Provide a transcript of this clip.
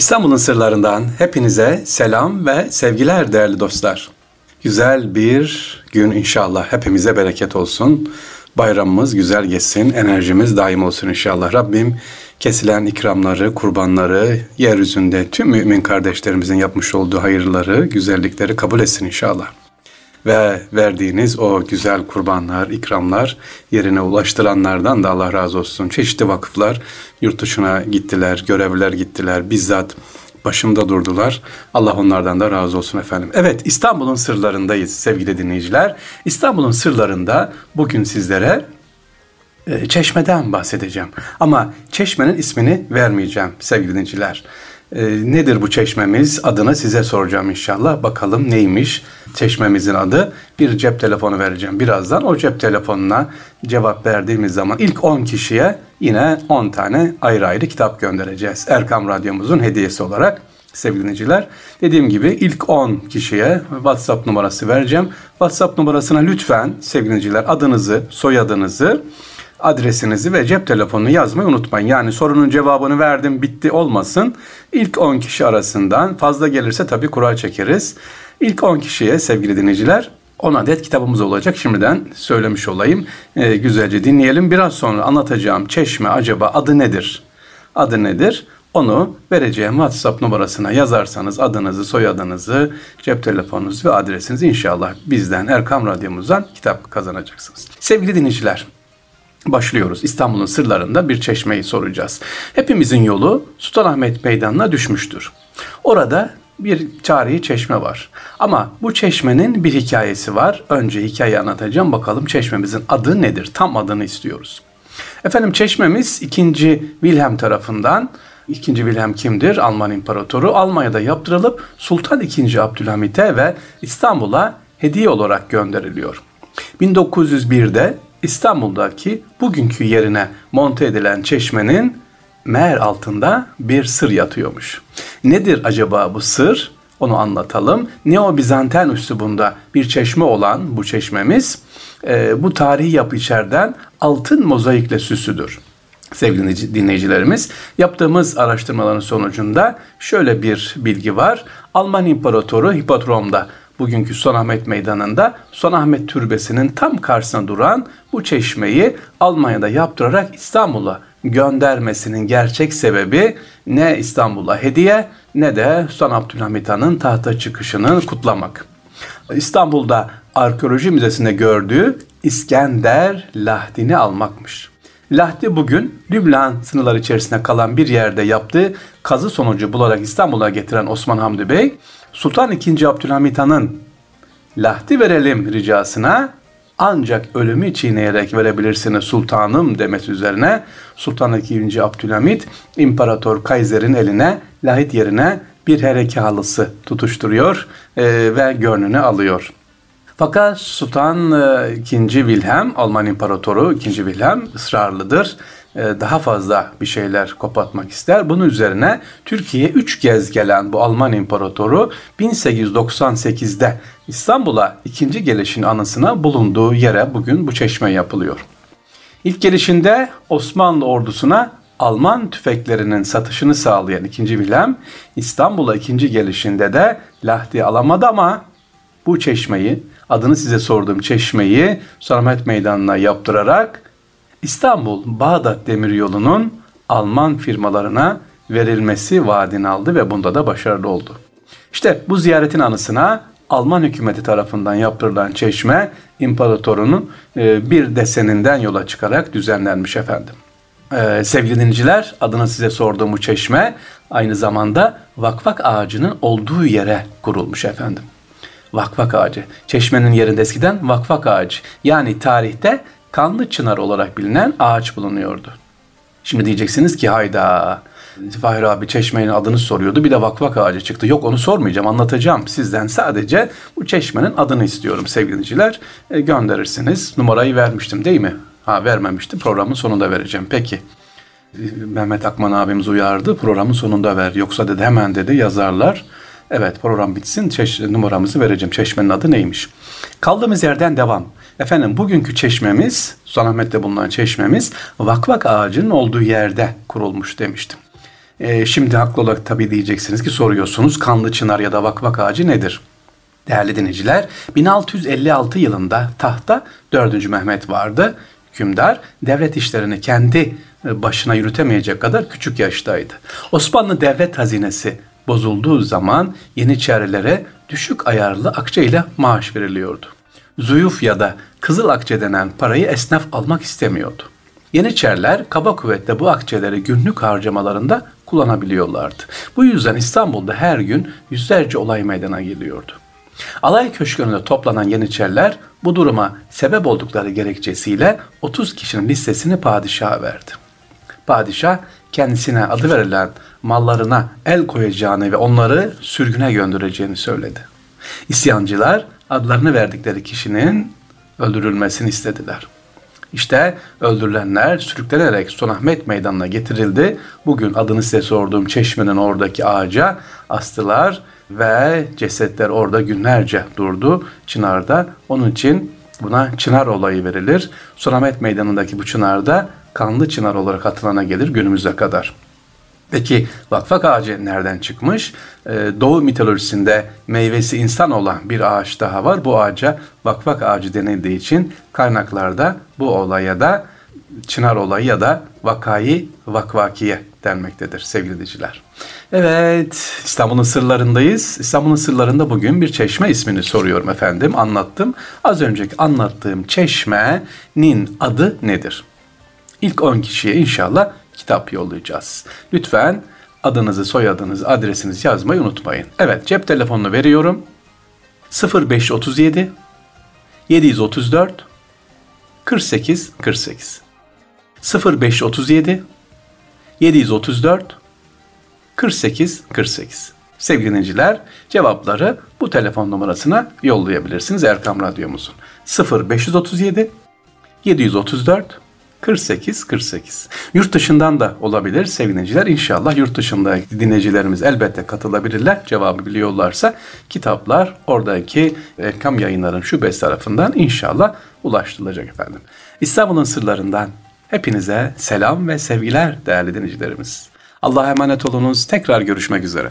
İstanbul'un sırlarından hepinize selam ve sevgiler değerli dostlar. Güzel bir gün inşallah hepimize bereket olsun. Bayramımız güzel geçsin, enerjimiz daim olsun inşallah. Rabbim kesilen ikramları, kurbanları, yeryüzünde tüm mümin kardeşlerimizin yapmış olduğu hayırları, güzellikleri kabul etsin inşallah ve verdiğiniz o güzel kurbanlar, ikramlar yerine ulaştıranlardan da Allah razı olsun. Çeşitli vakıflar yurt dışına gittiler, görevliler gittiler, bizzat başımda durdular. Allah onlardan da razı olsun efendim. Evet İstanbul'un sırlarındayız sevgili dinleyiciler. İstanbul'un sırlarında bugün sizlere e, Çeşme'den bahsedeceğim. Ama Çeşme'nin ismini vermeyeceğim sevgili dinleyiciler. E, nedir bu çeşmemiz? Adını size soracağım inşallah. Bakalım neymiş çeşmemizin adı? Bir cep telefonu vereceğim birazdan. O cep telefonuna cevap verdiğimiz zaman ilk 10 kişiye yine 10 tane ayrı ayrı kitap göndereceğiz. Erkam Radyomuzun hediyesi olarak sevgili dinleyiciler. Dediğim gibi ilk 10 kişiye WhatsApp numarası vereceğim. WhatsApp numarasına lütfen sevgili dinleyiciler adınızı, soyadınızı, adresinizi ve cep telefonunu yazmayı unutmayın. Yani sorunun cevabını verdim bitti olmasın. İlk 10 kişi arasından fazla gelirse tabii kura çekeriz. İlk 10 kişiye sevgili dinleyiciler 10 adet kitabımız olacak. Şimdiden söylemiş olayım. Ee, güzelce dinleyelim. Biraz sonra anlatacağım çeşme acaba adı nedir? Adı nedir? Onu vereceğim WhatsApp numarasına yazarsanız adınızı, soyadınızı, cep telefonunuzu ve adresinizi inşallah bizden Erkam Radyomuzdan kitap kazanacaksınız. Sevgili dinleyiciler, başlıyoruz. İstanbul'un sırlarında bir çeşmeyi soracağız. Hepimizin yolu Sultanahmet Meydanı'na düşmüştür. Orada bir tarihi çeşme var. Ama bu çeşmenin bir hikayesi var. Önce hikayeyi anlatacağım. Bakalım çeşmemizin adı nedir? Tam adını istiyoruz. Efendim çeşmemiz 2. Wilhelm tarafından İkinci Wilhelm kimdir? Alman İmparatoru. Almanya'da yaptırılıp Sultan II. Abdülhamit'e ve İstanbul'a hediye olarak gönderiliyor. 1901'de İstanbul'daki bugünkü yerine monte edilen çeşmenin meğer altında bir sır yatıyormuş. Nedir acaba bu sır? Onu anlatalım. Neo-Bizanten üslubunda bir çeşme olan bu çeşmemiz e, bu tarihi yapı içeriden altın mozaikle süslüdür. Sevgili dinleyicilerimiz, yaptığımız araştırmaların sonucunda şöyle bir bilgi var. Alman İmparatoru Hipodrom'da bugünkü Sultanahmet Meydanı'nda Sultanahmet Türbesi'nin tam karşısına duran bu çeşmeyi Almanya'da yaptırarak İstanbul'a göndermesinin gerçek sebebi ne İstanbul'a hediye ne de Sultan Abdülhamit Han'ın tahta çıkışını kutlamak. İstanbul'da Arkeoloji Müzesi'nde gördüğü İskender Lahdi'ni almakmış. Lahdi bugün Lübnan sınırları içerisinde kalan bir yerde yaptığı kazı sonucu bularak İstanbul'a getiren Osman Hamdi Bey, Sultan II. Abdülhamit Han'ın Lahdi verelim ricasına ancak ölümü çiğneyerek verebilirsiniz sultanım demesi üzerine Sultan II. Abdülhamit İmparator Kaiser'in eline lahit yerine bir hereke halısı tutuşturuyor e, ve gönlünü alıyor. Fakat Sultan II. E, Wilhelm, Alman İmparatoru II. Wilhelm ısrarlıdır. E, daha fazla bir şeyler kopatmak ister. Bunun üzerine Türkiye'ye üç kez gelen bu Alman İmparatoru 1898'de İstanbul'a ikinci gelişin anısına bulunduğu yere bugün bu çeşme yapılıyor. İlk gelişinde Osmanlı ordusuna Alman tüfeklerinin satışını sağlayan 2. Wilhelm İstanbul'a ikinci gelişinde de Lahti alamadı ama bu çeşmeyi adını size sorduğum çeşmeyi Sultanahmet Meydanı'na yaptırarak İstanbul Bağdat Demiryolu'nun Alman firmalarına verilmesi vaadini aldı ve bunda da başarılı oldu. İşte bu ziyaretin anısına Alman hükümeti tarafından yaptırılan çeşme imparatorunun e, bir deseninden yola çıkarak düzenlenmiş efendim. Ee, sevgili dinleyiciler adını size sorduğum bu çeşme aynı zamanda vakvak ağacının olduğu yere kurulmuş efendim. Vakvak ağacı. Çeşmenin yerinde eskiden vakvak ağacı. Yani tarihte kanlı çınar olarak bilinen ağaç bulunuyordu. Şimdi diyeceksiniz ki hayda Fahir abi çeşmenin adını soruyordu bir de vakvak ağacı çıktı. Yok onu sormayacağım anlatacağım sizden sadece bu çeşmenin adını istiyorum sevgili dinleyiciler. E, gönderirsiniz numarayı vermiştim değil mi? Ha vermemiştim programın sonunda vereceğim peki. E, Mehmet Akman abimiz uyardı programın sonunda ver yoksa dedi hemen dedi yazarlar. Evet program bitsin çeş numaramızı vereceğim. Çeşmenin adı neymiş? Kaldığımız yerden devam. Efendim bugünkü çeşmemiz, Sultanahmet'te bulunan çeşmemiz vakvak ağacının olduğu yerde kurulmuş demiştim. E, şimdi haklı olarak tabii diyeceksiniz ki soruyorsunuz kanlı çınar ya da vakvak ağacı nedir? Değerli dinleyiciler 1656 yılında tahta 4. Mehmet vardı. Hükümdar devlet işlerini kendi e, başına yürütemeyecek kadar küçük yaştaydı. Osmanlı devlet hazinesi bozulduğu zaman Yeniçerilere düşük ayarlı akçe ile maaş veriliyordu. Zuyuf ya da kızıl akçe denen parayı esnaf almak istemiyordu. Yeniçeriler kaba kuvvetle bu akçeleri günlük harcamalarında kullanabiliyorlardı. Bu yüzden İstanbul'da her gün yüzlerce olay meydana geliyordu. Alay köşkünde toplanan Yeniçeriler bu duruma sebep oldukları gerekçesiyle 30 kişinin listesini padişaha verdi. Padişah kendisine adı verilen mallarına el koyacağını ve onları sürgüne göndereceğini söyledi. İsyancılar adlarını verdikleri kişinin öldürülmesini istediler. İşte öldürülenler sürüklenerek Sultanahmet Meydanı'na getirildi. Bugün adını size sorduğum çeşmenin oradaki ağaca astılar ve cesetler orada günlerce durdu Çınar'da. Onun için buna Çınar olayı verilir. Sultanahmet Meydanı'ndaki bu Çınar'da kanlı çınar olarak hatırlana gelir günümüze kadar. Peki vakfak ağacı nereden çıkmış? Ee, Doğu mitolojisinde meyvesi insan olan bir ağaç daha var. Bu ağaca vakfak ağacı denildiği için kaynaklarda bu olaya da çınar olayı ya da vakayı vakvakiye denmektedir sevgili dinleyiciler. Evet İstanbul'un sırlarındayız. İstanbul'un sırlarında bugün bir çeşme ismini soruyorum efendim anlattım. Az önceki anlattığım çeşmenin adı nedir? İlk 10 kişiye inşallah kitap yollayacağız. Lütfen adınızı, soyadınızı, adresinizi yazmayı unutmayın. Evet, cep telefonunu veriyorum. 0537 734 48 48 0537 734 48 48 Sevgili dinleyiciler cevapları bu telefon numarasına yollayabilirsiniz Erkam Radyomuzun. 0537 734 48 48. Yurt dışından da olabilir sevgiliciler. İnşallah yurt dışında dinleyicilerimiz elbette katılabilirler. Cevabı biliyorlarsa kitaplar oradaki Erkam Yayınların şubesi tarafından inşallah ulaştırılacak efendim. İstanbul'un sırlarından hepinize selam ve sevgiler değerli dinleyicilerimiz. Allah'a emanet olunuz. Tekrar görüşmek üzere.